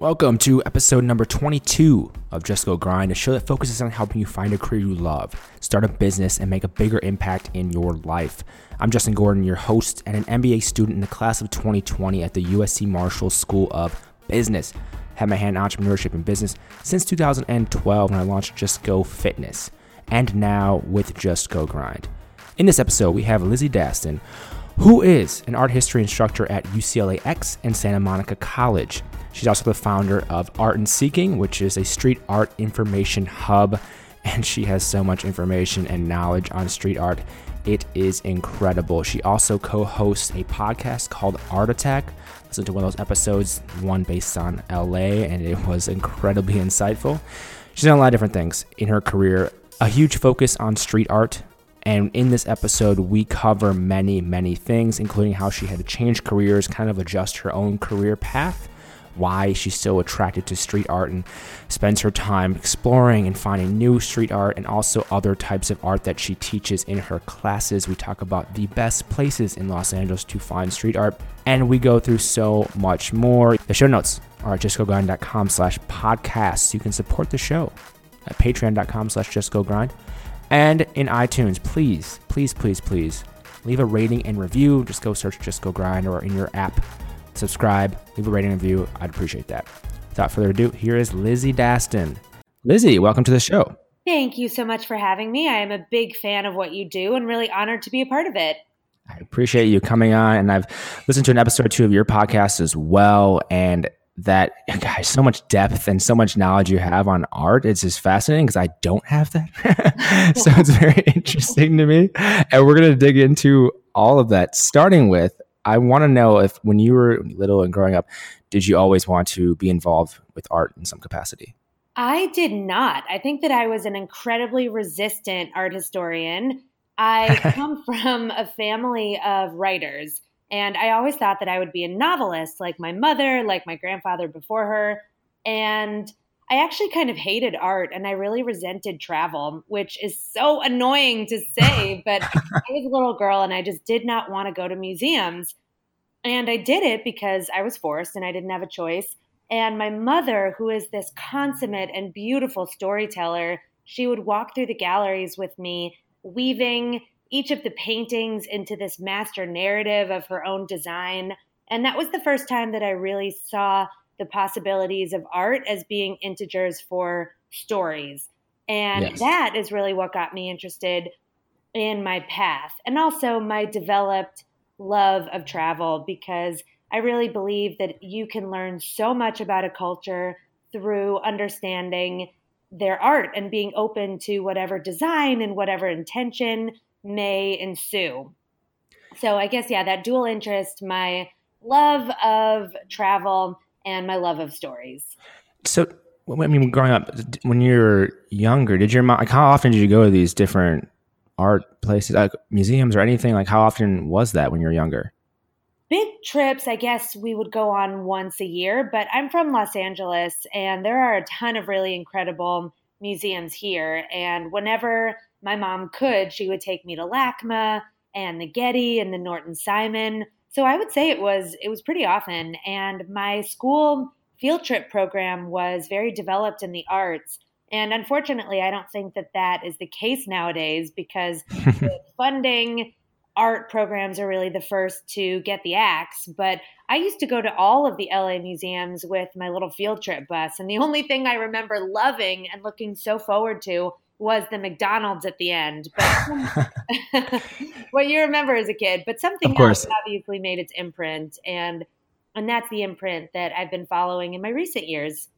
Welcome to episode number 22 of Just Go Grind, a show that focuses on helping you find a career you love, start a business, and make a bigger impact in your life. I'm Justin Gordon, your host and an MBA student in the class of 2020 at the USC Marshall School of Business. Had my hand in entrepreneurship and business since 2012 when I launched Just Go Fitness, and now with Just Go Grind. In this episode, we have Lizzie Daston, who is an art history instructor at UCLA X and Santa Monica College. She's also the founder of Art and Seeking, which is a street art information hub. And she has so much information and knowledge on street art. It is incredible. She also co hosts a podcast called Art Attack. Listen to one of those episodes, one based on LA, and it was incredibly insightful. She's done a lot of different things in her career, a huge focus on street art. And in this episode, we cover many, many things, including how she had to change careers, kind of adjust her own career path why she's so attracted to street art and spends her time exploring and finding new street art and also other types of art that she teaches in her classes. We talk about the best places in Los Angeles to find street art, and we go through so much more. The show notes are at justgogrind.com slash podcast. You can support the show at patreon.com slash justgogrind. And in iTunes, please, please, please, please leave a rating and review. Just go search Just Go Grind or in your app subscribe, leave a rating and review. I'd appreciate that. Without further ado, here is Lizzie Daston. Lizzie, welcome to the show. Thank you so much for having me. I am a big fan of what you do and really honored to be a part of it. I appreciate you coming on, and I've listened to an episode or two of your podcast as well. And that, guys, so much depth and so much knowledge you have on art. It's just fascinating because I don't have that. so it's very interesting to me. And we're going to dig into all of that, starting with I want to know if when you were little and growing up, did you always want to be involved with art in some capacity? I did not. I think that I was an incredibly resistant art historian. I come from a family of writers, and I always thought that I would be a novelist like my mother, like my grandfather before her. And I actually kind of hated art and I really resented travel, which is so annoying to say, but I was a little girl and I just did not want to go to museums. And I did it because I was forced and I didn't have a choice. And my mother, who is this consummate and beautiful storyteller, she would walk through the galleries with me, weaving each of the paintings into this master narrative of her own design. And that was the first time that I really saw the possibilities of art as being integers for stories. And yes. that is really what got me interested in my path and also my developed love of travel because I really believe that you can learn so much about a culture through understanding their art and being open to whatever design and whatever intention may ensue. So I guess yeah, that dual interest, my love of travel and my love of stories. So, I mean, growing up, when you were younger, did your mom, like, how often did you go to these different art places, like museums or anything? Like, how often was that when you were younger? Big trips, I guess we would go on once a year, but I'm from Los Angeles and there are a ton of really incredible museums here. And whenever my mom could, she would take me to LACMA and the Getty and the Norton Simon. So I would say it was it was pretty often. And my school field trip program was very developed in the arts. And unfortunately I don't think that that is the case nowadays because funding art programs are really the first to get the axe. But I used to go to all of the LA museums with my little field trip bus. And the only thing I remember loving and looking so forward to was the McDonald's at the end. But what you remember as a kid, but something else obviously made its imprint, and and that's the imprint that I've been following in my recent years.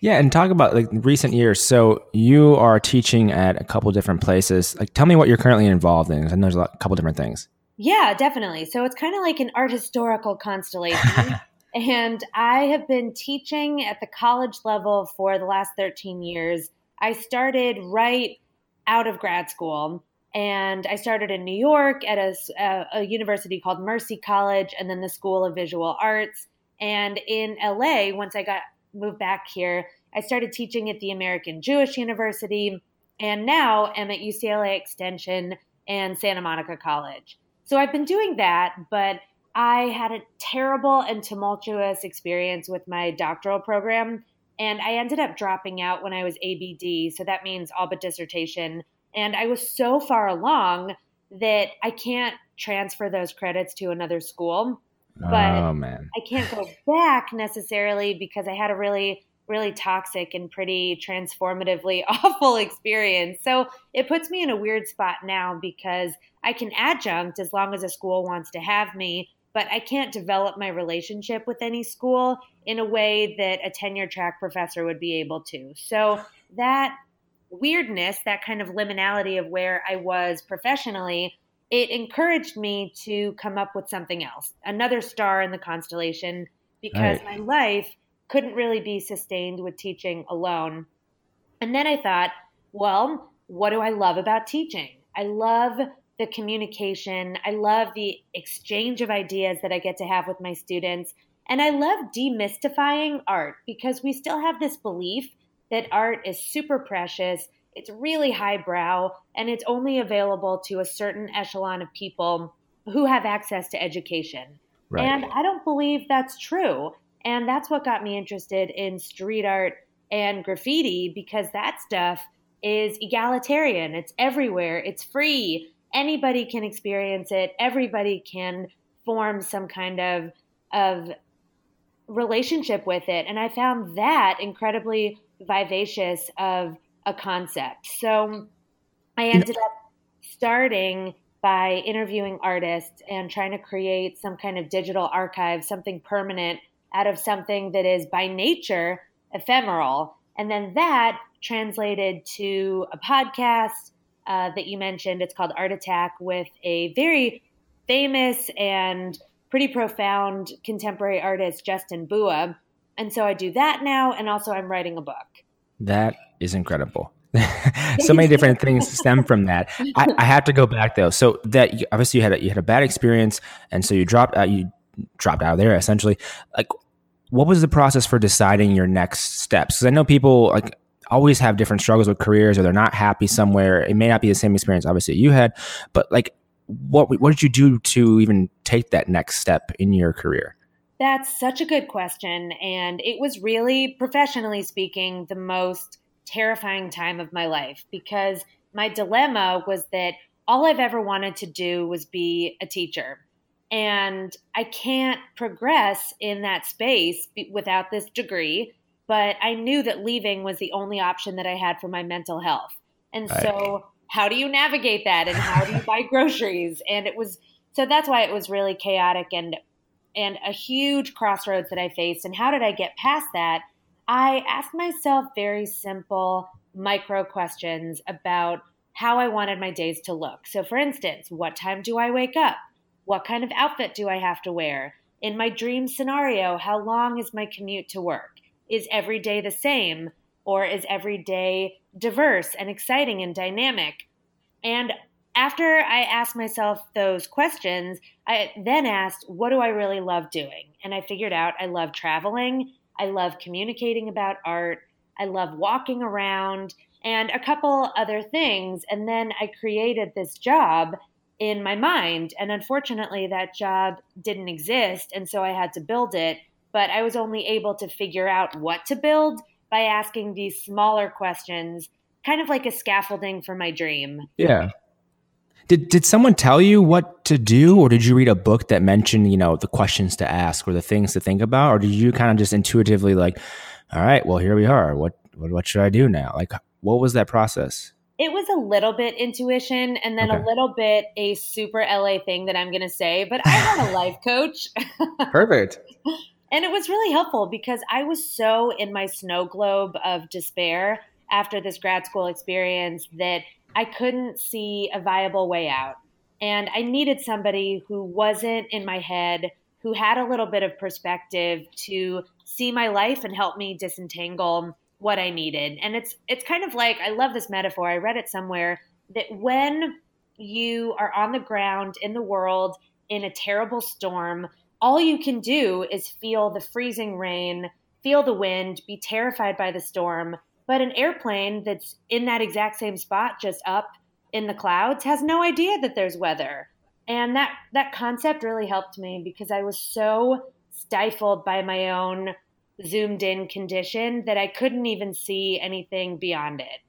Yeah, and talk about like recent years. So you are teaching at a couple different places. Like, tell me what you're currently involved in. And there's a lot, couple different things. Yeah, definitely. So it's kind of like an art historical constellation. and I have been teaching at the college level for the last 13 years I started right out of grad school. And I started in New York at a, a, a, university called Mercy College and then the School of Visual Arts. And in LA, once I got moved back here, I started teaching at the American Jewish University and now am at UCLA Extension and Santa Monica College. So I've been doing that, but I had a terrible and tumultuous experience with my doctoral program, and I ended up dropping out when I was ABD. So that means all but dissertation. And I was so far along that I can't transfer those credits to another school. But oh man. I can't go back necessarily because I had a really really toxic and pretty transformatively awful experience. So it puts me in a weird spot now because I can adjunct as long as a school wants to have me, but I can't develop my relationship with any school in a way that a tenure track professor would be able to. So that weirdness, that kind of liminality of where I was professionally, it encouraged me to come up with something else, another star in the constellation, because right. my life couldn't really be sustained with teaching alone. And then I thought, well, what do I love about teaching? I love the communication. I love the exchange of ideas that I get to have with my students. And I love demystifying art because we still have this belief that art is super precious, it's really highbrow, and it's only available to a certain echelon of people who have access to education. Right. And I don't believe that's true. And that's what got me interested in street art and graffiti because that stuff is egalitarian. It's everywhere, it's free. Anybody can experience it, everybody can form some kind of of relationship with it. And I found that incredibly vivacious of a concept. So I ended up starting by interviewing artists and trying to create some kind of digital archive, something permanent out of something that is by nature ephemeral. And then that translated to a podcast uh, that you mentioned. It's called Art Attack with a very famous and pretty profound contemporary artist, Justin Bua. And so I do that now. And also I'm writing a book. That is incredible. so many different things stem from that. I, I, have to go back though. So that obviously you had a, you had a bad experience, and so you dropped out. You dropped out of there essentially. Like, what was the process for deciding your next steps? Because I know people like always have different struggles with careers, or they're not happy somewhere. It may not be the same experience, obviously, you had, but like, what what did you do to even take that next step in your career? That's such a good question, and it was really, professionally speaking, the most terrifying time of my life because my dilemma was that all I've ever wanted to do was be a teacher and I can't progress in that space without this degree. But I knew that leaving was the only option that I had for my mental health. And right. so, how do you navigate that? And how do you buy groceries? And it was so that's why it was really chaotic and and a huge crossroads that I faced. And how did I get past that? I asked myself very simple micro questions about how I wanted my days to look. So, for instance, what time do I wake up? What kind of outfit do I have to wear? In my dream scenario, how long is my commute to work? Is every day the same? Or is every day diverse and exciting and dynamic? And after I asked myself those questions, I then asked, what do I really love doing? And I figured out I love traveling, I love communicating about art, I love walking around, and a couple other things. And then I created this job in my mind. And unfortunately, that job didn't exist. And so I had to build it. But I was only able to figure out what to build by asking these smaller questions, kind of like a scaffolding for my dream. Yeah. Did, did someone tell you what to do, or did you read a book that mentioned, you know, the questions to ask or the things to think about, or did you kind of just intuitively like, all right, well, here we are. What what, what should I do now? Like, what was that process? it was a little bit intuition and then okay. a little bit a super LA thing that I'm going to say, but I had a life coach. Perfect. And it was really helpful because I was so in my snow globe of despair after this grad school experience that I couldn't see a viable way out. And I needed somebody who wasn't in my head, who had a little bit of perspective to see my life and help me disentangle what I needed. And it's it's kind of like I love this metaphor. I read it somewhere that when you are on the ground in the world in a terrible storm, all you can do is feel the freezing rain, feel the wind, be terrified by the storm. But an airplane that's in that exact same spot, just up in the clouds, has no idea that there's weather. And that that concept really helped me because I was so stifled by my own zoomed in condition that I couldn't even see anything beyond it.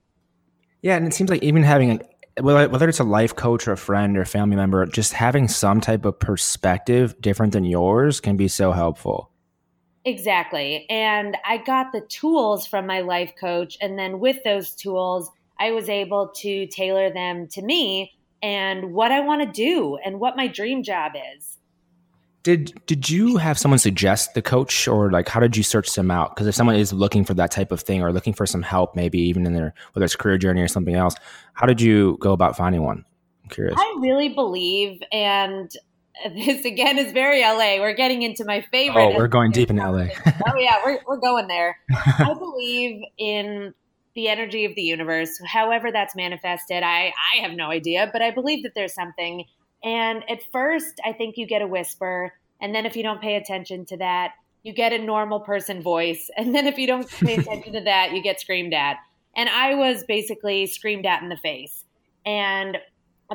Yeah, and it seems like even having whether it's a life coach or a friend or family member, just having some type of perspective different than yours can be so helpful. Exactly. And I got the tools from my life coach. And then with those tools, I was able to tailor them to me and what I want to do and what my dream job is. Did did you have someone suggest the coach or like how did you search them out? Because if someone is looking for that type of thing or looking for some help, maybe even in their whether it's career journey or something else, how did you go about finding one? I'm curious. I really believe, and this again is very LA. We're getting into my favorite. Oh, we're going deep in LA. oh yeah, we're we're going there. I believe in the energy of the universe, however that's manifested. I I have no idea, but I believe that there's something. And at first, I think you get a whisper, and then if you don't pay attention to that, you get a normal person voice, and then if you don't pay attention to that, you get screamed at. And I was basically screamed at in the face. And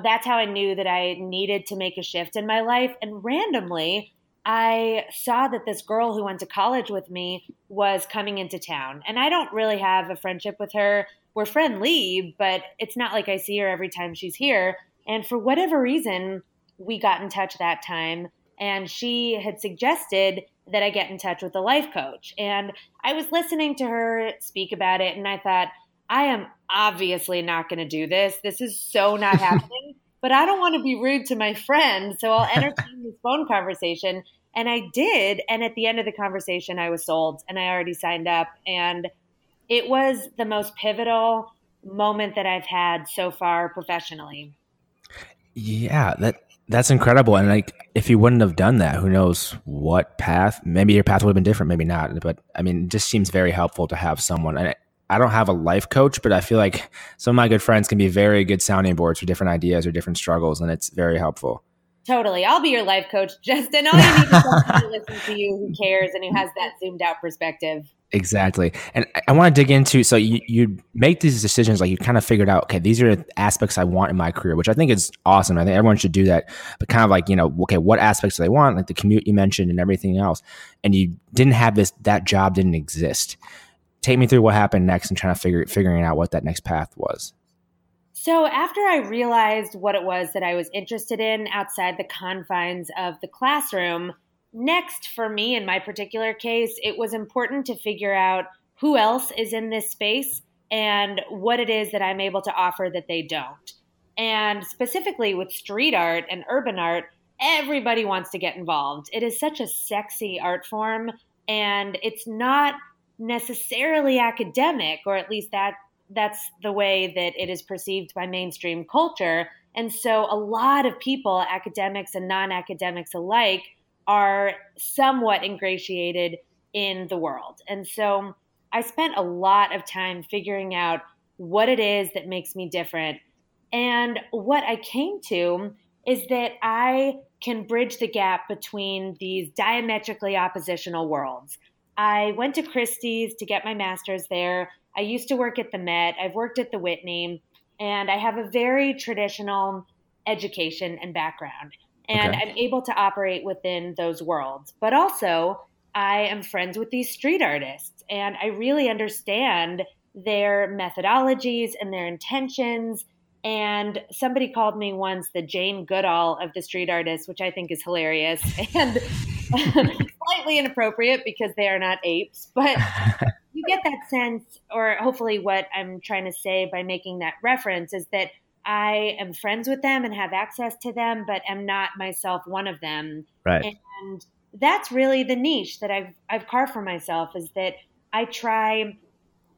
that's how I knew that I needed to make a shift in my life. And randomly, I saw that this girl who went to college with me was coming into town. And I don't really have a friendship with her. We're friendly, but it's not like I see her every time she's here. And for whatever reason, we got in touch that time. And she had suggested that I get in touch with a life coach. And I was listening to her speak about it, and I thought, I am obviously not going to do this. This is so not happening. but I don't want to be rude to my friend. So I'll entertain this phone conversation. And I did. And at the end of the conversation, I was sold and I already signed up. And it was the most pivotal moment that I've had so far professionally. Yeah, that that's incredible. And like if you wouldn't have done that, who knows what path? Maybe your path would have been different, maybe not. But I mean, it just seems very helpful to have someone. And I don't have a life coach, but I feel like some of my good friends can be very good sounding boards for different ideas or different struggles, and it's very helpful. Totally. I'll be your life coach, Justin. All you need is someone to listen to you who cares and who has that zoomed out perspective. Exactly. And I want to dig into so you, you make these decisions like you kind of figured out, okay, these are the aspects I want in my career, which I think is awesome. I think everyone should do that. But kind of like, you know, okay, what aspects do they want? Like the commute you mentioned and everything else. And you didn't have this, that job didn't exist take me through what happened next and trying to figure figuring out what that next path was. So after I realized what it was that I was interested in outside the confines of the classroom, next for me in my particular case, it was important to figure out who else is in this space and what it is that I'm able to offer that they don't. And specifically with street art and urban art, everybody wants to get involved. It is such a sexy art form and it's not necessarily academic, or at least that that's the way that it is perceived by mainstream culture. And so a lot of people, academics and non-academics alike, are somewhat ingratiated in the world. And so I spent a lot of time figuring out what it is that makes me different. And what I came to is that I can bridge the gap between these diametrically oppositional worlds. I went to Christie's to get my master's there. I used to work at the Met. I've worked at the Whitney, and I have a very traditional education and background. And okay. I'm able to operate within those worlds. But also, I am friends with these street artists, and I really understand their methodologies and their intentions. And somebody called me once the Jane Goodall of the street artists, which I think is hilarious. And slightly inappropriate because they are not apes, but you get that sense, or hopefully, what I'm trying to say by making that reference is that I am friends with them and have access to them, but am not myself one of them. Right. And that's really the niche that I've I've carved for myself is that I try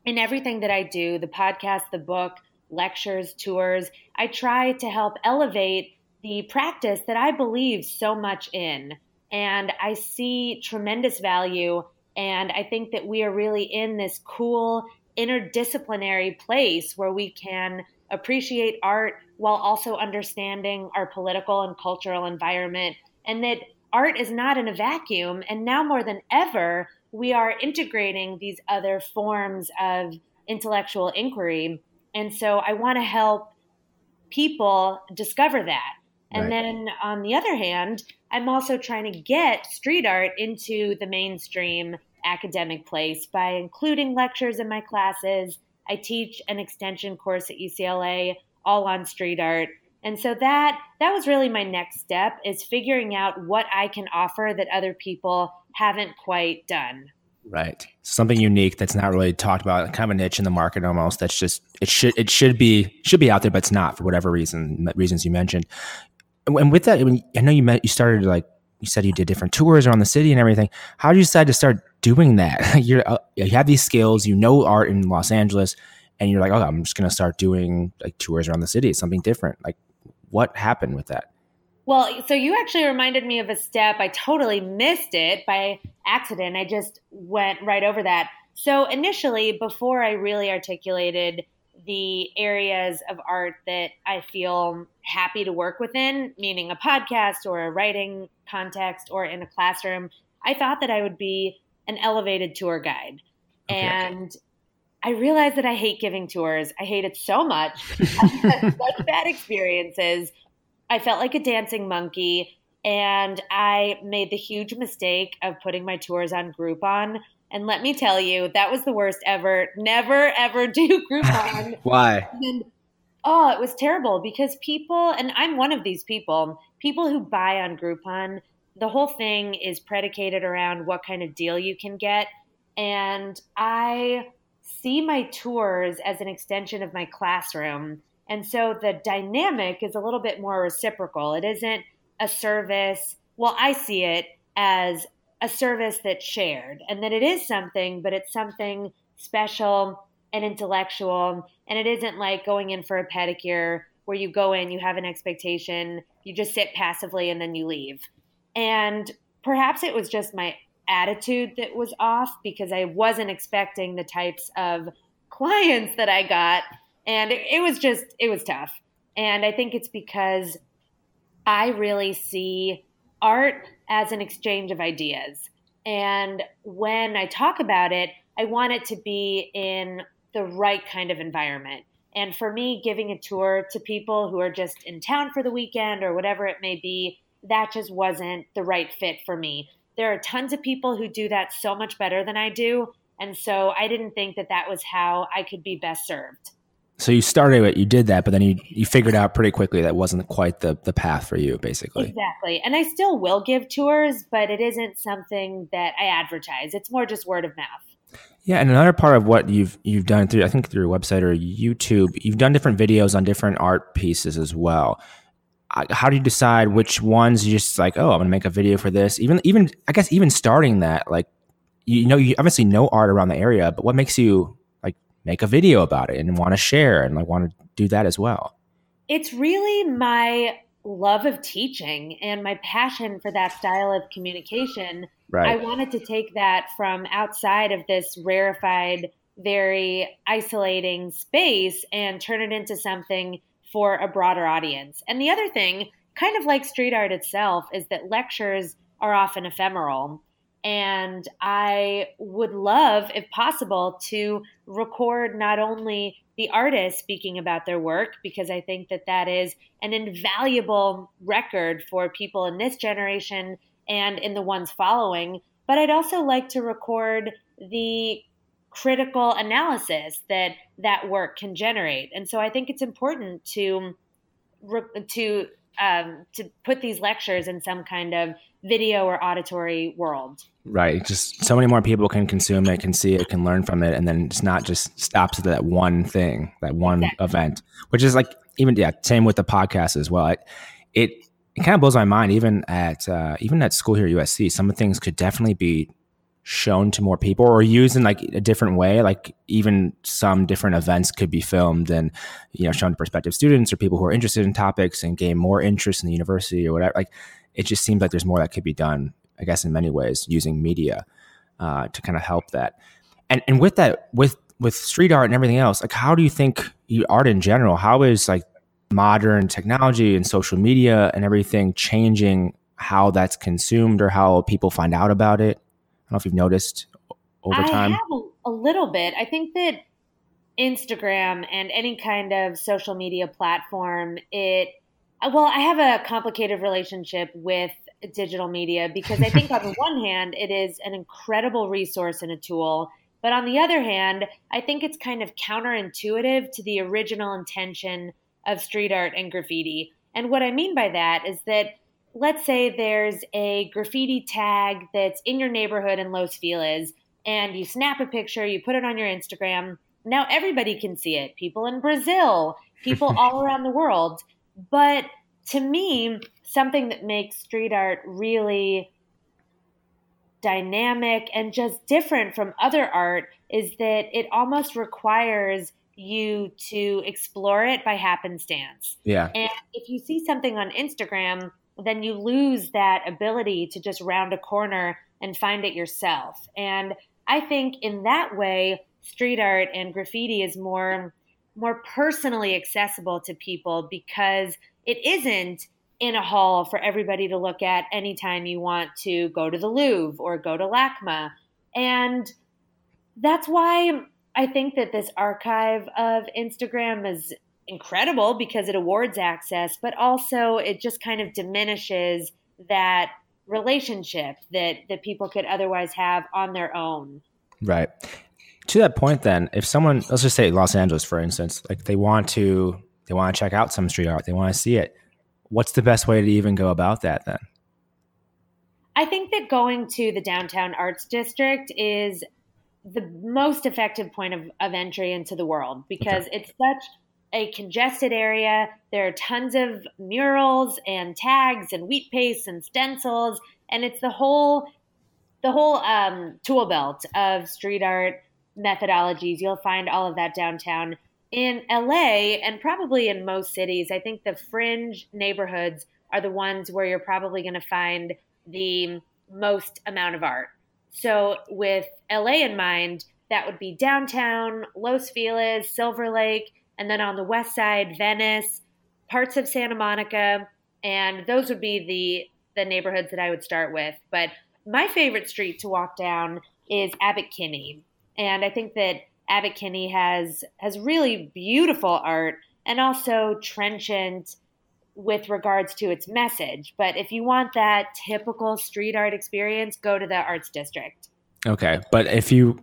in everything that I do, the podcast, the book, lectures, tours, I try to help elevate the practice that I believe so much in. And I see tremendous value. And I think that we are really in this cool interdisciplinary place where we can appreciate art while also understanding our political and cultural environment. And that art is not in a vacuum. And now more than ever, we are integrating these other forms of intellectual inquiry. And so I want to help people discover that And right. then on the other hand, I'm also trying to get street art into the mainstream academic place by including lectures in my classes. I teach an extension course at UCLA all on street art. And so that that was really my next step is figuring out what I can offer that other people haven't quite done. Right. Something unique that's not really talked about, kind of a niche in the market almost. That's just it should it should be should be out there, but it's not for whatever reason reasons you mentioned. And with that, I know you met you started like you said you did different tours around the city and everything. How did you decide to start doing that? you're uh, you have these skills, you know art in Los Angeles, and you're like, oh, I'm just gonna start doing like tours around the city. It's something different. Like, what happened with that? Well, so you actually reminded me of a step. I totally missed it by accident. I just went right over that. So initially, before I really articulated the areas of art that I feel happy to work within, meaning a podcast or a writing context or in a classroom, I thought that I would be an elevated tour guide. Okay. And I realized that I hate giving tours. I hate it so much. Such bad experiences I felt like a dancing monkey. And I made the huge mistake of putting my tours on Groupon. And let me tell you, that was the worst ever. Never, ever do Groupon. Why? And, oh, it was terrible because people, and I'm one of these people, people who buy on Groupon, the whole thing is predicated around what kind of deal you can get. And I see my tours as an extension of my classroom. And so the dynamic is a little bit more reciprocal. It isn't a service. Well, I see it as a service that's shared and that it is something, but it's something special and intellectual. And it isn't like going in for a pedicure where you go in, you have an expectation, you just sit passively and then you leave. And perhaps it was just my attitude that was off because I wasn't expecting the types of clients that I got and it, was just it was tough and i think it's because i really see art as an exchange of ideas. And when i talk about it i want it to be in the right kind of environment. And for me giving a tour to people who are just in town for the weekend or whatever it may be that just wasn't the right fit for me. There are tons of people who do that so much better than i do. And so i didn't think that that was how i could be best served so you started it, you did that, but then you you figured out pretty quickly that wasn't quite the the path for you, basically. Exactly. And I still will give tours, but it isn't something that I advertise. It's more just word of mouth. Yeah, and another part of what you've you've done through I think through your website or YouTube, you've done different videos on different art pieces as well. How do you decide which ones you just like? Oh, I'm going to make a video for this. Even even I guess even starting that, like you know, you obviously know art around the area, but what makes you make a video about it and want to share and like want to do that as well? It's really my love of teaching and my passion for that style of communication. Right. I wanted to take that from outside of this rarefied, very isolating space and turn it into something for a broader audience. And the other thing, kind of like street art itself, is that lectures are often ephemeral. And I would love, if possible, to record not only the artist speaking about their work, because I think that that is an invaluable record for people in this generation and in the ones following, but I'd also like to record the critical analysis that that work can generate. And so I think it's important to to um, to put these lectures in some kind of video or auditory world. Right. Just so many more people can consume it, can see it, can learn from it, and then it's not just stops at that one thing, that one exactly. event, which is like even yeah, same with the podcast as well. It it, it kind of blows my mind. Even at uh, even at school here at USC, some of the things could definitely be shown to more people or used in like a different way like even some different events could be filmed and you know shown to prospective students or people who are interested in topics and gain more interest in the university or whatever. Like it just seems like there's more that could be done i guess in many ways using media uh, to kind of help that. And and with that with with street art and everything else like how do you think art in general how is like modern technology and social media and everything changing how that's consumed or how people find out about it don't know if you've noticed over time. I have a, little bit. I think that Instagram and any kind of social media platform, it well, I have a complicated relationship with digital media because I think on the one hand, it is an incredible resource and a tool. But on the other hand, I think it's kind of counterintuitive to the original intention of street art and graffiti. And what I mean by that is that let's say there's a graffiti tag that's in your neighborhood in Los Feliz, and you snap a picture, you put it on your Instagram. Now everybody can see it. People in Brazil, people all around the world. But to me, something that makes street art really dynamic and just different from other art is that it almost requires you to explore it by happenstance. Yeah. And if you see something on Instagram, then you lose that ability to just round a corner and find it yourself. And I think in that way, street art and graffiti is more more personally accessible to people because it isn't in a hall for everybody to look at anytime you want to go to the Louvre or go to LACMA. And that's why I think that this archive of Instagram is incredible because it awards access, but also it just kind of diminishes that relationship that that people could otherwise have on their own. Right. To that point then, if someone let's just say Los Angeles for instance, like they want to they want to check out some street art, they want to see it. What's the best way to even go about that then? I think that going to the downtown arts district is the most effective point of, of entry into the world because okay. it's such a congested area. There are tons of murals and tags and wheat paste and stencils, and it's the whole the whole um, tool belt of street art methodologies. You'll find all of that downtown in LA and probably in most cities. I think the fringe neighborhoods are the ones where you're probably going to find the most amount of art. So, with LA in mind, that would be downtown, Los Feliz, Silver Lake, and then on the west side, Venice, parts of Santa Monica, and those would be the the neighborhoods that I would start with. But my favorite street to walk down is Abbot Kinney, and I think that Abbot Kinney has has really beautiful art and also trenchant with regards to its message. But if you want that typical street art experience, go to the Arts District. Okay, but if you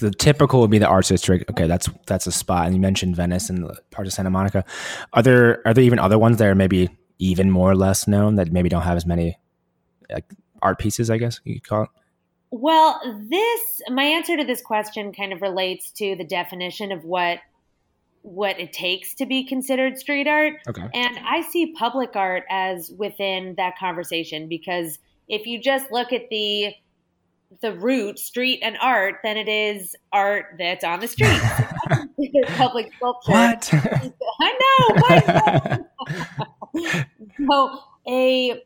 the typical would be the Arts District. Okay, that's that's a spot. And you mentioned Venice and parts of Santa Monica. Are there are there even other ones that are maybe even more or less known that maybe don't have as many like, art pieces? I guess you could call it. Well, this my answer to this question kind of relates to the definition of what what it takes to be considered street art. Okay. And I see public art as within that conversation because if you just look at the the root street and art than it is art that's on the street. public sculpture. What? I know. so a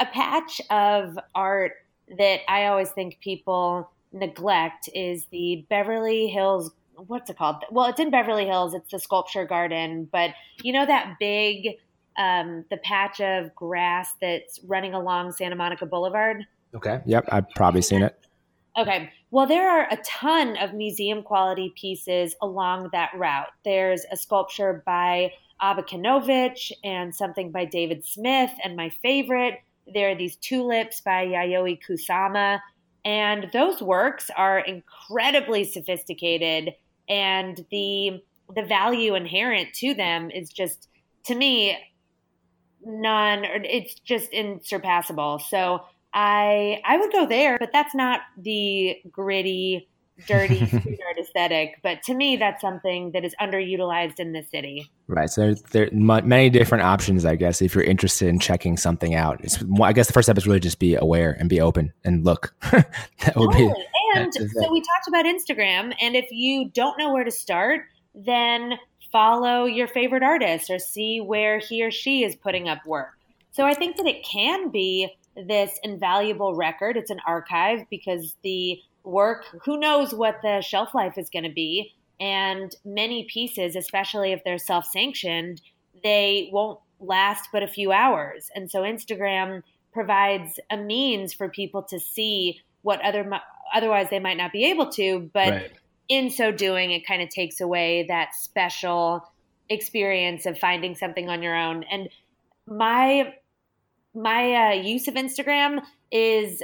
a patch of art that I always think people neglect is the Beverly Hills what's it called? Well, it's in Beverly Hills. It's the Sculpture Garden, but you know that big um, the patch of grass that's running along Santa Monica Boulevard. Okay. Yep, I've probably seen it. Okay. Well, there are a ton of museum quality pieces along that route. There's a sculpture by Abakanowicz and something by David Smith, and my favorite, there are these tulips by Yayoi Kusama. And those works are incredibly sophisticated and the the value inherent to them is just to me none it's just insurpassable so i i would go there but that's not the gritty dirty street art aesthetic but to me that's something that is underutilized in the city right so there's there are many different options i guess if you're interested in checking something out it's i guess the first step is really just be aware and be open and look that would totally. be and so we talked about Instagram. And if you don't know where to start, then follow your favorite artist or see where he or she is putting up work. So I think that it can be this invaluable record. It's an archive because the work, who knows what the shelf life is going to be. And many pieces, especially if they're self sanctioned, they won't last but a few hours. And so Instagram provides a means for people to see what other otherwise they might not be able to. But right. in so doing, it kind of takes away that special experience of finding something on your own. And my my uh, use of Instagram is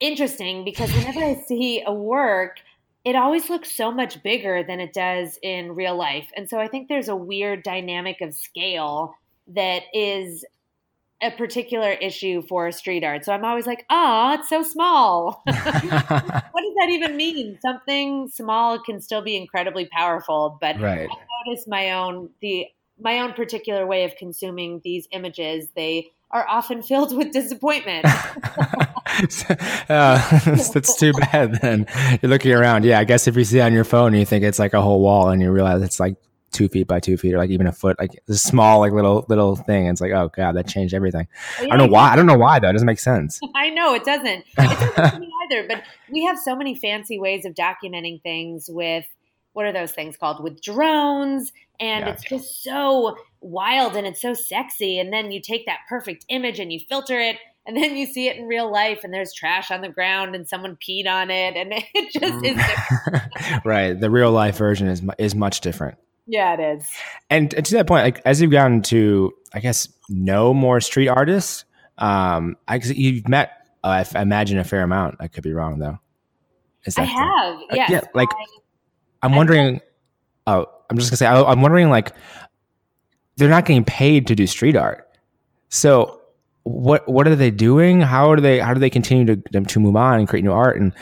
interesting because whenever I see a work, it always looks so much bigger than it does in real life. And so I think there's a weird dynamic of scale that is a particular issue for street art. So I'm always like, oh, it's so small. what does that even mean? Something small can still be incredibly powerful. But right. I notice my own the my own particular way of consuming these images. They are often filled with disappointment. uh, that's too bad. Then you're looking around. Yeah, I guess if you see it on your phone and you think it's like a whole wall, and you realize it's like two feet by two feet or like even a foot, like a small, like little, little thing. it's like, oh God, that changed everything. Yeah, I don't know why. I don't know why though. It doesn't make sense. I know it doesn't. It doesn't me either, but we have so many fancy ways of documenting things with, what are those things called? With drones. And yeah. it's just so wild and it's so sexy. And then you take that perfect image and you filter it and then you see it in real life and there's trash on the ground and someone peed on it and it just is right the real life version is is much different yeah, it is. And, and to that point, like as you've gotten to, I guess, know more street artists, um, I you've met, uh, I imagine, a fair amount. I could be wrong though. Is that I have, uh, yes. yeah. Like, I, am wondering. Oh, I'm just gonna say, I, I'm wondering, like, they're not getting paid to do street art, so what what are they doing? How do they how do they continue to to move on and create new art and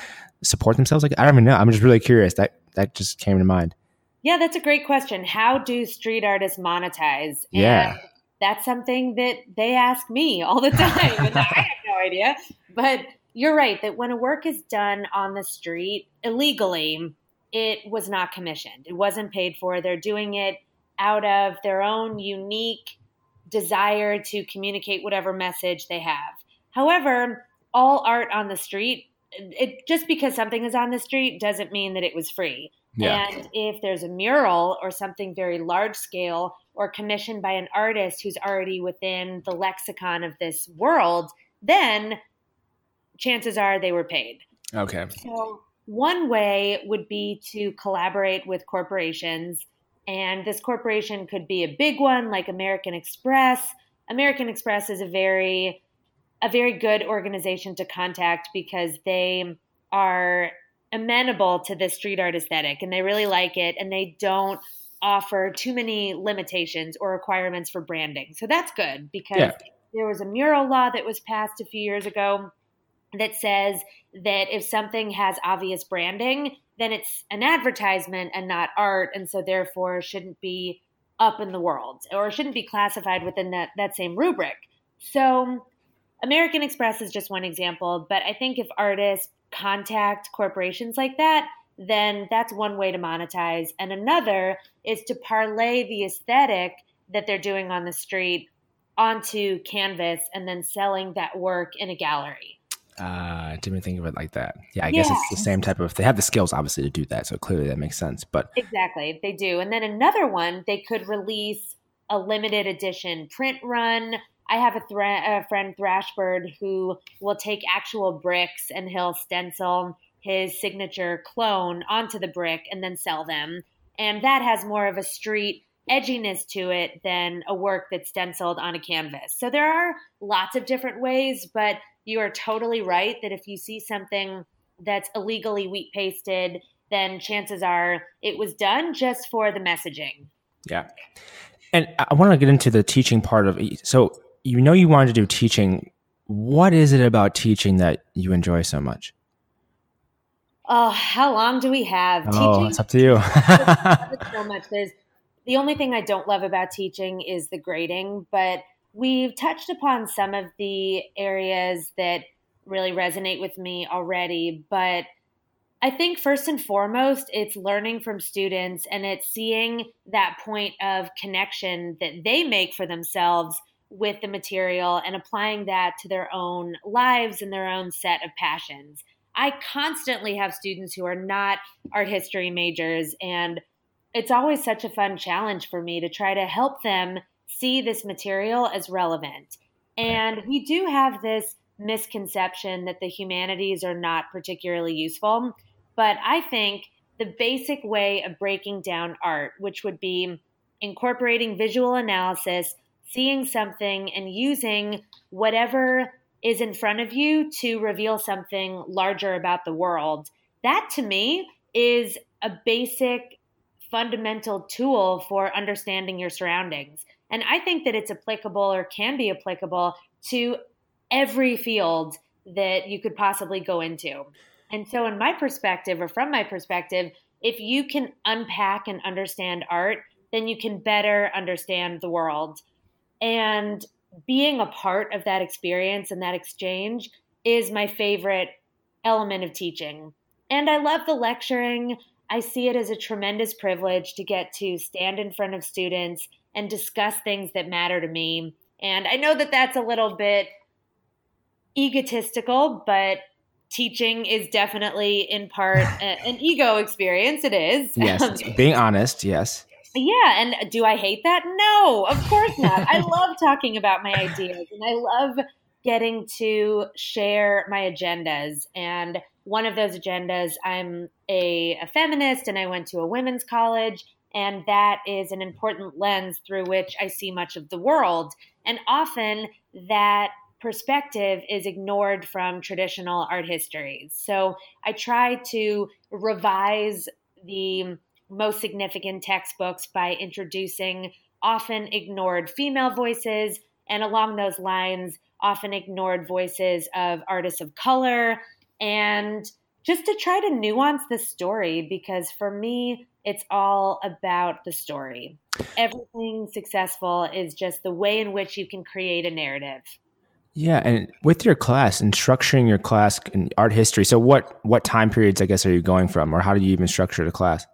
support themselves? Like, I don't even know. I'm just really curious. That that just came to mind. Yeah, that's a great question. How do street artists monetize? Yeah. And that's something that they ask me all the time. and I have no idea. But you're right that when a work is done on the street illegally, it was not commissioned. It wasn't paid for. They're doing it out of their own unique desire to communicate whatever message they have. However, all art on the street, it just because something is on the street doesn't mean that it was free. Yeah. And if there's a mural or something very large scale or commissioned by an artist who's already within the lexicon of this world, then chances are they were paid. Okay. So, one way would be to collaborate with corporations. And this corporation could be a big one like American Express. American Express is a very a very good organization to contact because they are amenable to this street art aesthetic and they really like it and they don't offer too many limitations or requirements for branding. So that's good because yeah. there was a mural law that was passed a few years ago that says that if something has obvious branding, then it's an advertisement and not art and so therefore shouldn't be up in the world or shouldn't be classified within that that same rubric. So American Express is just one example, but I think if artists contact corporations like that, then that's one way to monetize. And another is to parlay the aesthetic that they're doing on the street onto canvas and then selling that work in a gallery. Uh, I didn't think of it like that. Yeah, I yeah. guess it's the same type of. They have the skills, obviously, to do that. So clearly, that makes sense. But exactly, they do. And then another one, they could release a limited edition print run I have a, thra- a friend Thrashbird who will take actual bricks and he'll stencil his signature clone onto the brick and then sell them. And that has more of a street edginess to it than a work that's stenciled on a canvas. So there are lots of different ways, but you are totally right that if you see something that's illegally wheat pasted, then chances are it was done just for the messaging. Yeah. And I want to get into the teaching part of it. So you know you wanted to do teaching. What is it about teaching that you enjoy so much? Oh, how long do we have? Oh, teaching, it's up to you. so much. There's the only thing I don't love about teaching is the grading, but we've touched upon some of the areas that really resonate with me already. But I think first and foremost, it's learning from students and it's seeing that point of connection that they make for themselves with the material and applying that to their own lives and their own set of passions. I constantly have students who are not art history majors, and it's always such a fun challenge for me to try to help them see this material as relevant. And we do have this misconception that the humanities are not particularly useful, but I think the basic way of breaking down art, which would be incorporating visual analysis seeing something and using whatever is in front of you to reveal something larger about the world. That to me is a basic fundamental tool for understanding your surroundings. And I think that it's applicable or can be applicable to every field that you could possibly go into. And so, in my perspective, or from my perspective, if you can unpack and understand art, then you can better understand the world. And being a part of that experience and that exchange is my favorite element of teaching. And I love the lecturing. I see it as a tremendous privilege to get to stand in front of students and discuss things that matter to me. And I know that that's a little bit egotistical, but teaching is definitely in part an ego experience. It is. Yes. Um, Being honest, yes. Yeah. And do I hate that? No, of course not. I love talking about my ideas and I love getting to share my agendas. And one of those agendas, I'm a, a feminist and I went to a women's college. And that is an important lens through which I see much of the world. And often that perspective is ignored from traditional art histories. So I try to revise the most significant textbooks by introducing often ignored female voices, and along those lines, often ignored voices of artists of color, and just to try to nuance the story because for me, it's all about the story. Everything successful is just the way in which you can create a narrative. Yeah, and with your class and structuring your class in art history, so what what time periods I guess are you going from, or how do you even structure the class?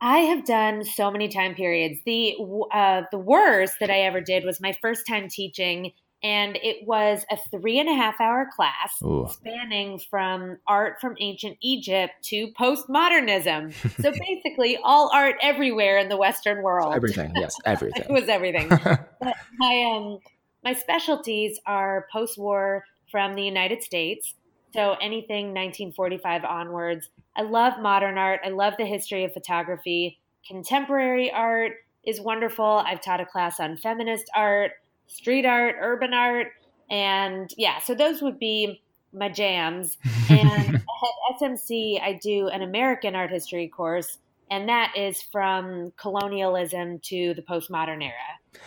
I have done so many time periods. The uh, the worst that I ever did was my first time teaching, and it was a three and a half hour class Ooh. spanning from art from ancient Egypt to postmodernism. so basically, all art everywhere in the Western world. Everything, yes, everything. it was everything. but my um my specialties are post war from the United States. So anything 1945 onwards. I love modern art. I love the history of photography. Contemporary art is wonderful. I've taught a class on feminist art, street art, urban art. And yeah, so those would be my jams. And at SMC, I do an American art history course, and that is from colonialism to the postmodern era.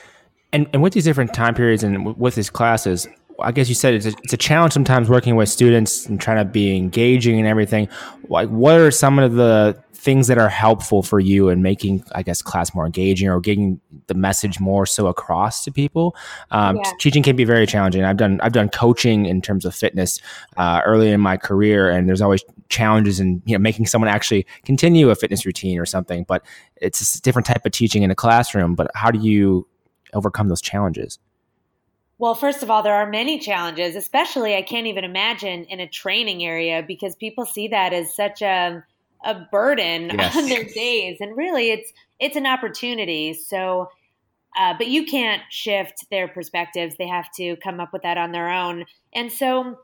And, and with these different time periods and with these classes, I guess you said it's a, it's a challenge sometimes working with students and trying to be engaging and everything. Like, what are some of the things that are helpful for you in making, I guess, class more engaging or getting the message more so across to people? Um, yeah. Teaching can be very challenging. I've done I've done coaching in terms of fitness uh, early in my career, and there's always challenges in you know making someone actually continue a fitness routine or something. But it's a different type of teaching in a classroom. But how do you overcome those challenges? Well, first of all, there are many challenges, especially I can't even imagine in a training area because people see that as such a a burden yes. on their days, and really, it's it's an opportunity. So, uh, but you can't shift their perspectives; they have to come up with that on their own. And so,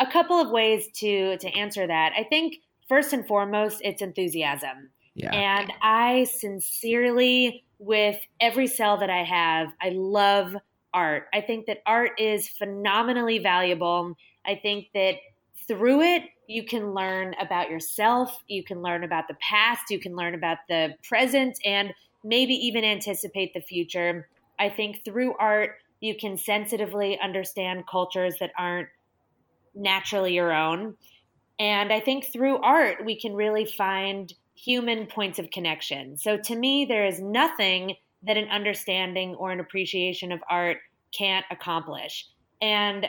a couple of ways to to answer that. I think first and foremost, it's enthusiasm. Yeah. And I sincerely with every cell that I have. I love art. I think that art is phenomenally valuable. I think that through it, you can learn about yourself, you can learn about the past, you can learn about the present, and maybe even anticipate the future. I think through art, you can sensitively understand cultures that aren't naturally your own. And I think through art, we can really find human points of connection. So to me, there is nothing that an understanding or an appreciation of art can't accomplish. And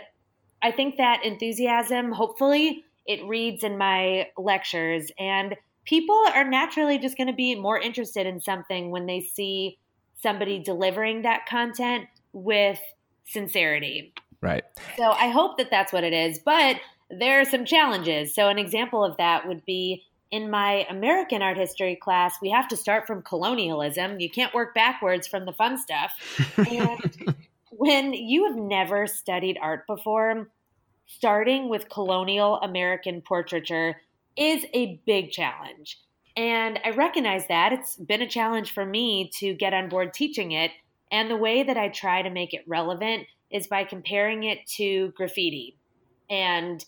I think that enthusiasm, hopefully, it reads in my lectures. And people are naturally just going to be more interested in something when they see somebody delivering that content with sincerity. Right. So I hope that that's what it is. But there are some challenges. So, an example of that would be in my American art history class, we have to start from colonialism. You can't work backwards from the fun stuff. And when you have never studied art before, starting with colonial American portraiture is a big challenge. And I recognize that. It's been a challenge for me to get on board teaching it. And the way that I try to make it relevant is by comparing it to graffiti. And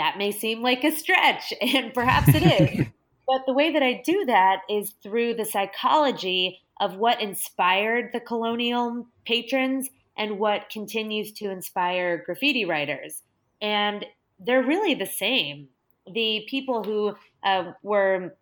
that may seem like a stretch, and perhaps it is. but the way that I do that is through the psychology of what inspired the colonial patrons and what continues to inspire graffiti writers. And they're really the same. The people who uh, were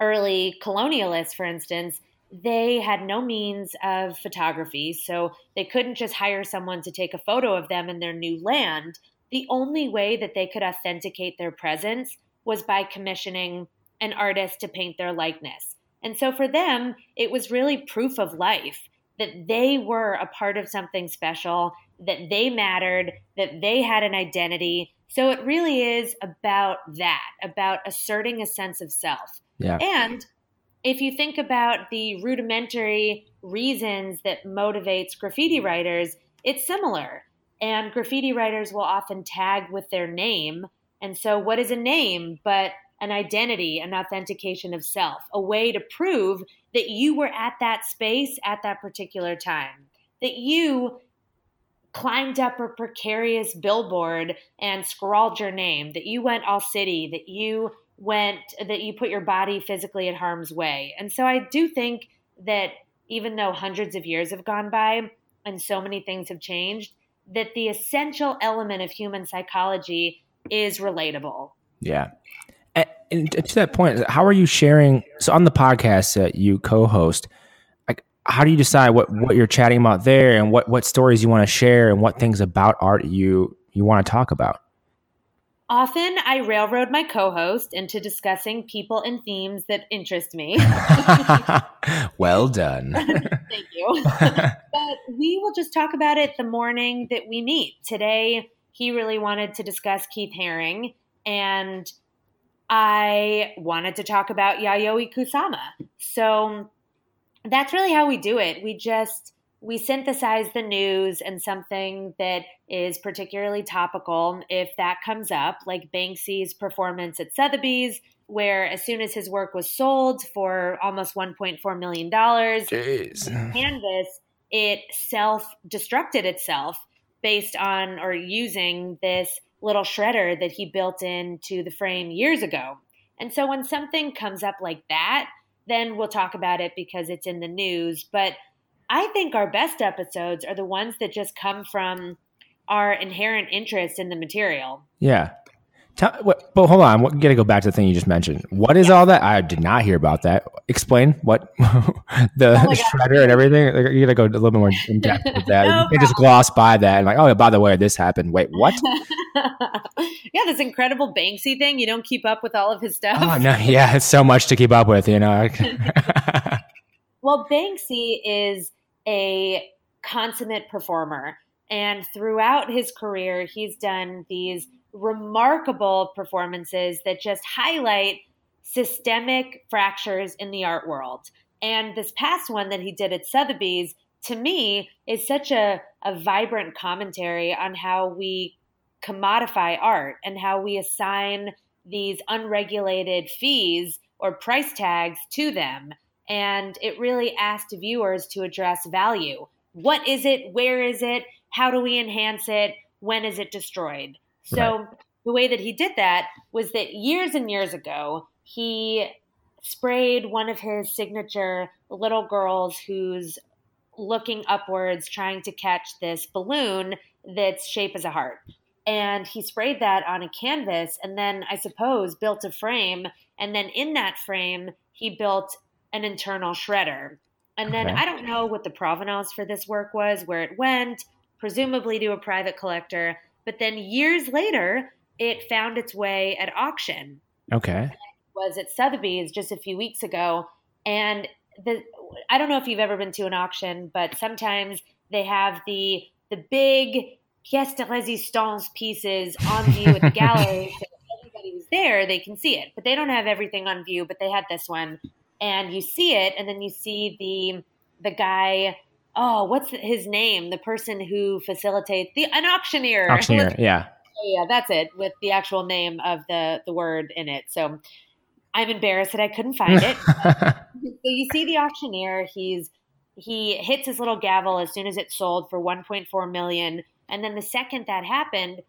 early colonialists, for instance, they had no means of photography, so they couldn't just hire someone to take a photo of them in their new land. The only way that they could authenticate their presence was by commissioning an artist to paint their likeness. And so for them, it was really proof of life that they were a part of something special, that they mattered, that they had an identity. So it really is about that, about asserting a sense of self. Yeah. And if you think about the rudimentary reasons that motivates graffiti writers, it's similar. And graffiti writers will often tag with their name. And so, what is a name but an identity, an authentication of self, a way to prove that you were at that space at that particular time, that you climbed up a precarious billboard and scrawled your name, that you went all city, that you went that you put your body physically in harm's way. And so I do think that even though hundreds of years have gone by and so many things have changed, that the essential element of human psychology is relatable. Yeah. And, to that point, how are you sharing? So on the podcast that you co-host, like how do you decide what what you're chatting about there, and what what stories you want to share, and what things about art you you want to talk about? Often I railroad my co host into discussing people and themes that interest me. well done. Thank you. but we will just talk about it the morning that we meet. Today, he really wanted to discuss Keith Haring, and I wanted to talk about Yayoi Kusama. So that's really how we do it. We just we synthesize the news and something that is particularly topical if that comes up, like Banksy's performance at Sotheby's, where as soon as his work was sold for almost $1.4 million, Jeez. canvas, it self destructed itself based on or using this little shredder that he built into the frame years ago. And so when something comes up like that, then we'll talk about it because it's in the news. But I think our best episodes are the ones that just come from our inherent interest in the material. Yeah. Tell, what, but hold on, we got to go back to the thing you just mentioned. What is yeah. all that? I did not hear about that. Explain what the oh shredder and everything. You got to go a little bit more in depth with that. no you can just gloss by that and like, oh, by the way, this happened. Wait, what? yeah, this incredible Banksy thing. You don't keep up with all of his stuff. Oh no, yeah, it's so much to keep up with. You know. well, Banksy is a consummate performer. And throughout his career, he's done these remarkable performances that just highlight systemic fractures in the art world. And this past one that he did at Sotheby's, to me, is such a, a vibrant commentary on how we commodify art and how we assign these unregulated fees or price tags to them and it really asked viewers to address value. What is it? Where is it? How do we enhance it? When is it destroyed? So right. the way that he did that was that years and years ago, he sprayed one of his signature little girls who's looking upwards trying to catch this balloon that's shaped as a heart. And he sprayed that on a canvas and then I suppose built a frame and then in that frame he built an internal shredder. And then okay. I don't know what the provenance for this work was, where it went, presumably to a private collector. But then years later, it found its way at auction. Okay. was at Sotheby's just a few weeks ago. And the I don't know if you've ever been to an auction, but sometimes they have the the big pièce de résistance pieces on view at the gallery. so everybody who's there, they can see it. But they don't have everything on view, but they had this one and you see it, and then you see the the guy. Oh, what's his name? The person who facilitates the an auctioneer. Auctioneer, yeah. Yeah, that's it with the actual name of the the word in it. So I'm embarrassed that I couldn't find it. so you see the auctioneer. He's he hits his little gavel as soon as it sold for 1.4 million. And then the second that happened,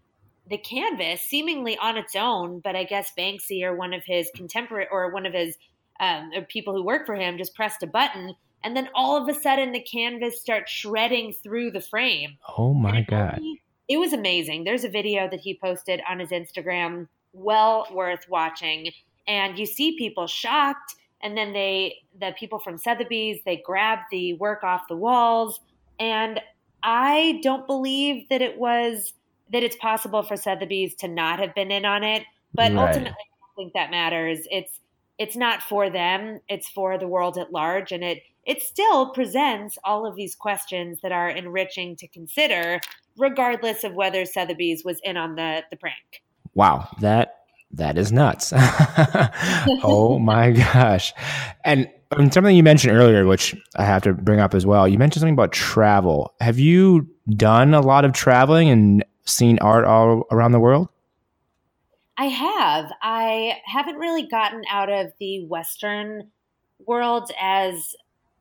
the canvas, seemingly on its own, but I guess Banksy or one of his contemporary or one of his um, people who work for him just pressed a button, and then all of a sudden the canvas starts shredding through the frame. Oh my god! it was amazing. There's a video that he posted on his Instagram, well worth watching, and you see people shocked and then they the people from Sotheby's they grab the work off the walls and I don't believe that it was that it's possible for Sotheby's to not have been in on it, but right. ultimately I don't think that matters. It's it's not for them, it's for the world at large and it it still presents all of these questions that are enriching to consider regardless of whether Sotheby's was in on the the prank. Wow, that that is nuts. oh my gosh. And um, something you mentioned earlier, which I have to bring up as well, you mentioned something about travel. Have you done a lot of traveling and seen art all around the world? I have. I haven't really gotten out of the Western world as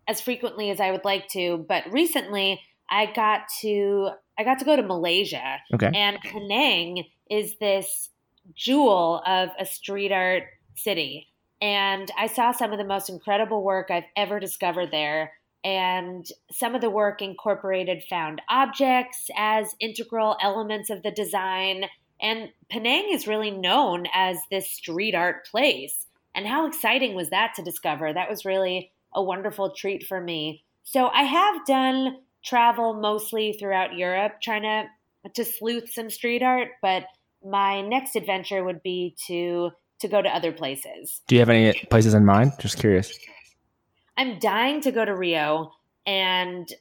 as frequently as I would like to, but recently I got to I got to go to Malaysia. Okay. And Penang is this jewel of a street art city. And I saw some of the most incredible work I've ever discovered there. And some of the work incorporated found objects as integral elements of the design. And Penang is really known as this street art place. And how exciting was that to discover? That was really a wonderful treat for me. So I have done travel mostly throughout Europe, trying to to sleuth some street art, but my next adventure would be to to go to other places. Do you have any places in mind? Just curious. I'm dying to go to Rio and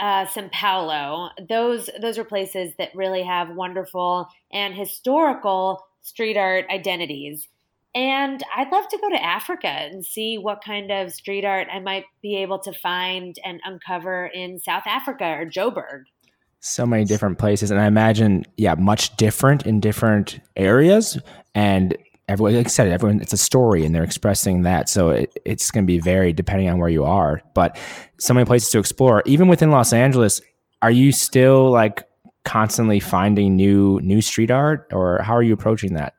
uh, Sao Paulo. Those those are places that really have wonderful and historical street art identities. And I'd love to go to Africa and see what kind of street art I might be able to find and uncover in South Africa or Joburg so many different places and i imagine yeah much different in different areas and everyone like i said everyone it's a story and they're expressing that. So it, it's going to be varied depending on where you are. But so many places to explore even within los angeles are you still like constantly finding new new street art? Or how are you approaching that?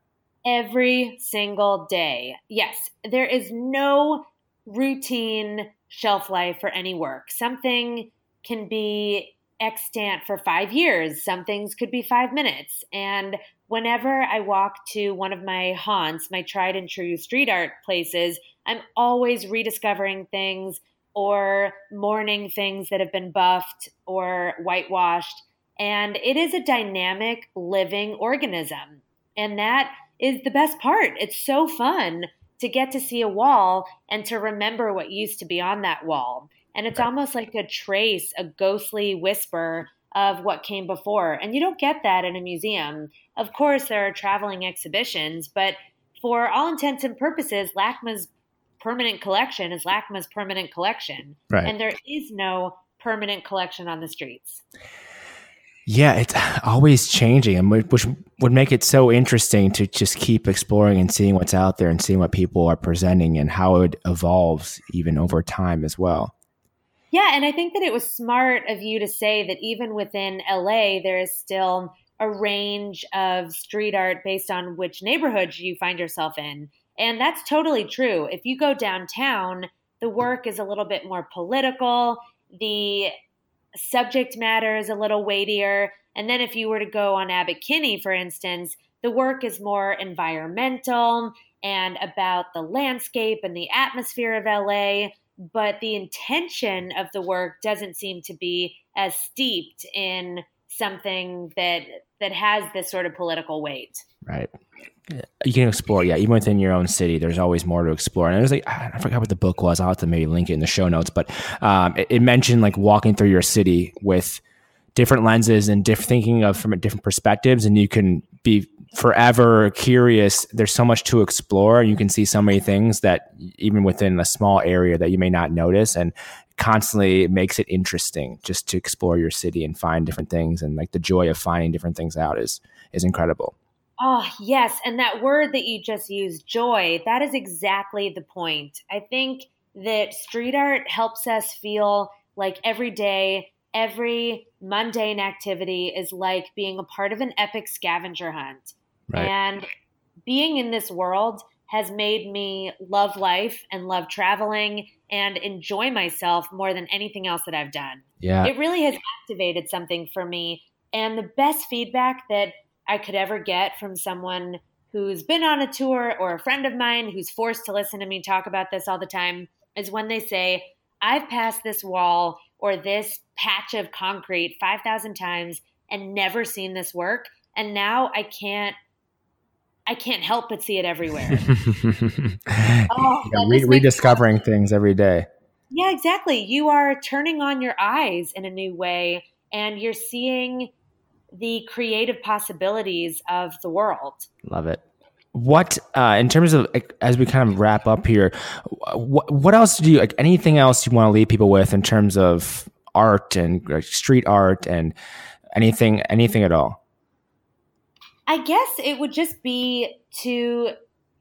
Every single day. Yes. There is no routine shelf life for any work. Something can be extant for five years. Some things could be five minutes. And whenever I walk to one of my haunts, my tried and true street art places, I'm always rediscovering things or mourning things that have been buffed or whitewashed. And it is a dynamic living organism. And that is the best part. It's so fun to get to see a wall and to remember what used to be on that wall. And it's almost like a trace, a ghostly whisper of what came before. And you don't get that in a museum. Of course, there are traveling exhibitions, but for all intents and purposes, LACMA's permanent collection is LACMA's permanent collection. Right. And there is no permanent collection on the streets. Yeah, it's always changing, and which would make it so interesting to just keep exploring and seeing what's out there and seeing what people are presenting and how it evolves even over time as well. Yeah, and I think that it was smart of you to say that even within LA, there is still a range of street art based on which neighborhood you find yourself in. And that's totally true. If you go downtown, the work is a little bit more political, the subject matter is a little weightier. And then if you were to go on Abbot Kinney, for instance, the work is more environmental and about the landscape and the atmosphere of LA but the intention of the work doesn't seem to be as steeped in something that that has this sort of political weight. Right. You can explore, yeah. Even within your own city, there's always more to explore. And there's like, I forgot what the book was. I'll have to maybe link it in the show notes. But um, it, it, mentioned like walking through your city with different lenses and different thinking of from different perspectives, and you can be forever curious. There's so much to explore. You can see so many things that even within a small area that you may not notice and constantly makes it interesting just to explore your city and find different things and like the joy of finding different things out is is incredible. Oh, yes, and that word that you just used, joy, that is exactly the point. I think that street art helps us feel like every day, every mundane activity is like being a part of an epic scavenger hunt. Right. And being in this world has made me love life and love traveling and enjoy myself more than anything else that I've done. Yeah. It really has activated something for me. And the best feedback that I could ever get from someone who's been on a tour or a friend of mine who's forced to listen to me talk about this all the time is when they say, I've passed this wall or this patch of concrete 5,000 times and never seen this work. And now I can't I can't help but see it everywhere. oh, yeah, re- rediscovering things every day. Yeah, exactly. You are turning on your eyes in a new way and you're seeing the creative possibilities of the world. Love it. What, uh, in terms of as we kind of wrap up here, what, what else do you like? Anything else you want to leave people with in terms of art and like, street art and anything, anything at all? I guess it would just be to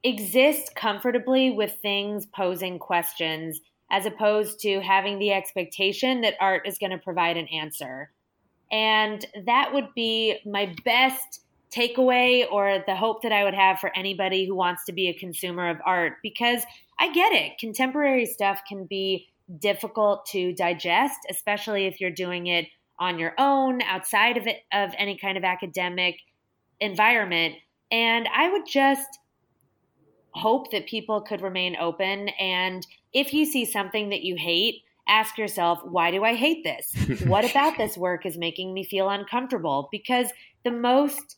exist comfortably with things posing questions as opposed to having the expectation that art is going to provide an answer. And that would be my best takeaway or the hope that I would have for anybody who wants to be a consumer of art because I get it. Contemporary stuff can be difficult to digest, especially if you're doing it on your own outside of it of any kind of academic environment. And I would just hope that people could remain open. And if you see something that you hate, ask yourself, why do I hate this? what about this work is making me feel uncomfortable? Because the most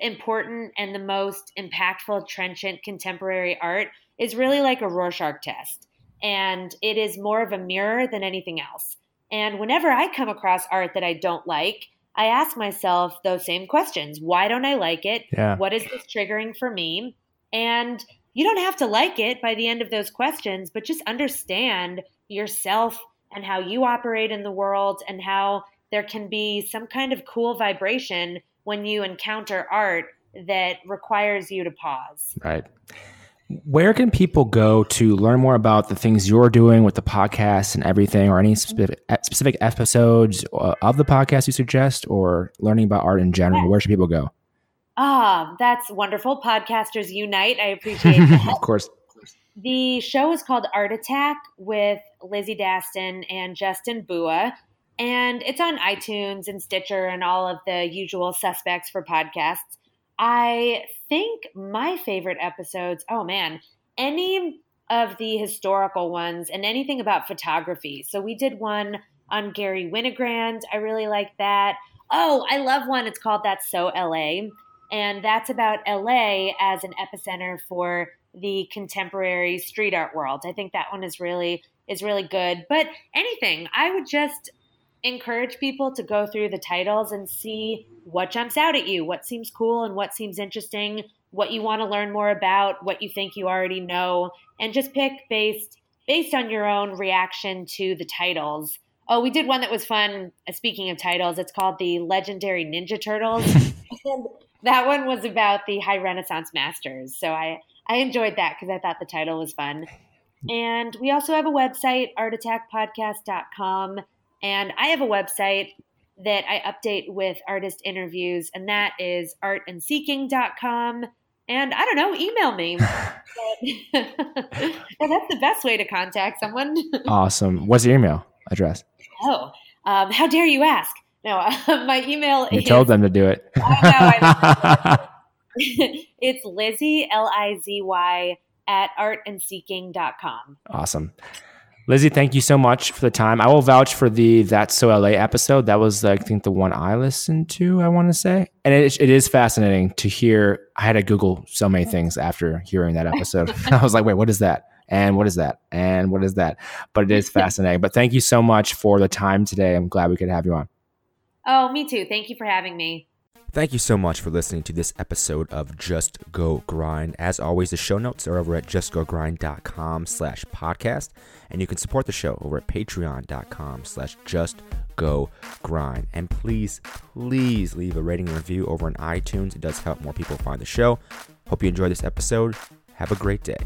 important and the most impactful, trenchant contemporary art is really like a Rorschach test. And it is more of a mirror than anything else. And whenever I come across art that I don't like, I ask myself those same questions. Why don't I like it? Yeah. What is this triggering for me? And you don't have to like it by the end of those questions, but just understand yourself and how you operate in the world and how there can be some kind of cool vibration when you encounter art that requires you to pause. Right. Where can people go to learn more about the things you're doing with the podcast and everything, or any specific, specific episodes uh, of the podcast you suggest, or learning about art in general? Where should people go? Ah, that's wonderful. Podcasters Unite. I appreciate that. of course. The show is called Art Attack with Lizzie Daston and Justin Bua. And it's on iTunes and Stitcher and all of the usual suspects for podcasts. I think my favorite episodes, oh man, any of the historical ones and anything about photography. So we did one on Garry Winogrand. I really like that. Oh, I love one. It's called That's So LA. And that's about LA as an epicenter for the contemporary street art world. I think that one is really is really good. But anything, I would just encourage people to go through the titles and see what jumps out at you, what seems cool and what seems interesting, what you want to learn more about, what you think you already know, and just pick based based on your own reaction to the titles. Oh, we did one that was fun. Uh, speaking of titles, it's called the Legendary Ninja Turtles. that one was about the High Renaissance Masters. So I I enjoyed that because I thought the title was fun. And we also have a website, artattackpodcast.com. And I have a website that I update with artist interviews, and that is artandseeking.com. And I don't know, email me. and that's the best way to contact someone. awesome. What's your email address? Oh, um, how dare you ask? No, uh, my email you is. told them to do it. I know. it's Lizzie, L I Z Y, at artandseeking.com. Awesome. Lizzie, thank you so much for the time. I will vouch for the That's So LA episode. That was, I think, the one I listened to, I want to say. And it, it is fascinating to hear. I had to Google so many things after hearing that episode. I was like, wait, what is that? And what is that? And what is that? But it is fascinating. but thank you so much for the time today. I'm glad we could have you on. Oh, me too. Thank you for having me. Thank you so much for listening to this episode of Just Go Grind. As always, the show notes are over at justgogrind.com slash podcast, and you can support the show over at patreon.com slash justgogrind. And please, please leave a rating and review over on iTunes. It does help more people find the show. Hope you enjoyed this episode. Have a great day.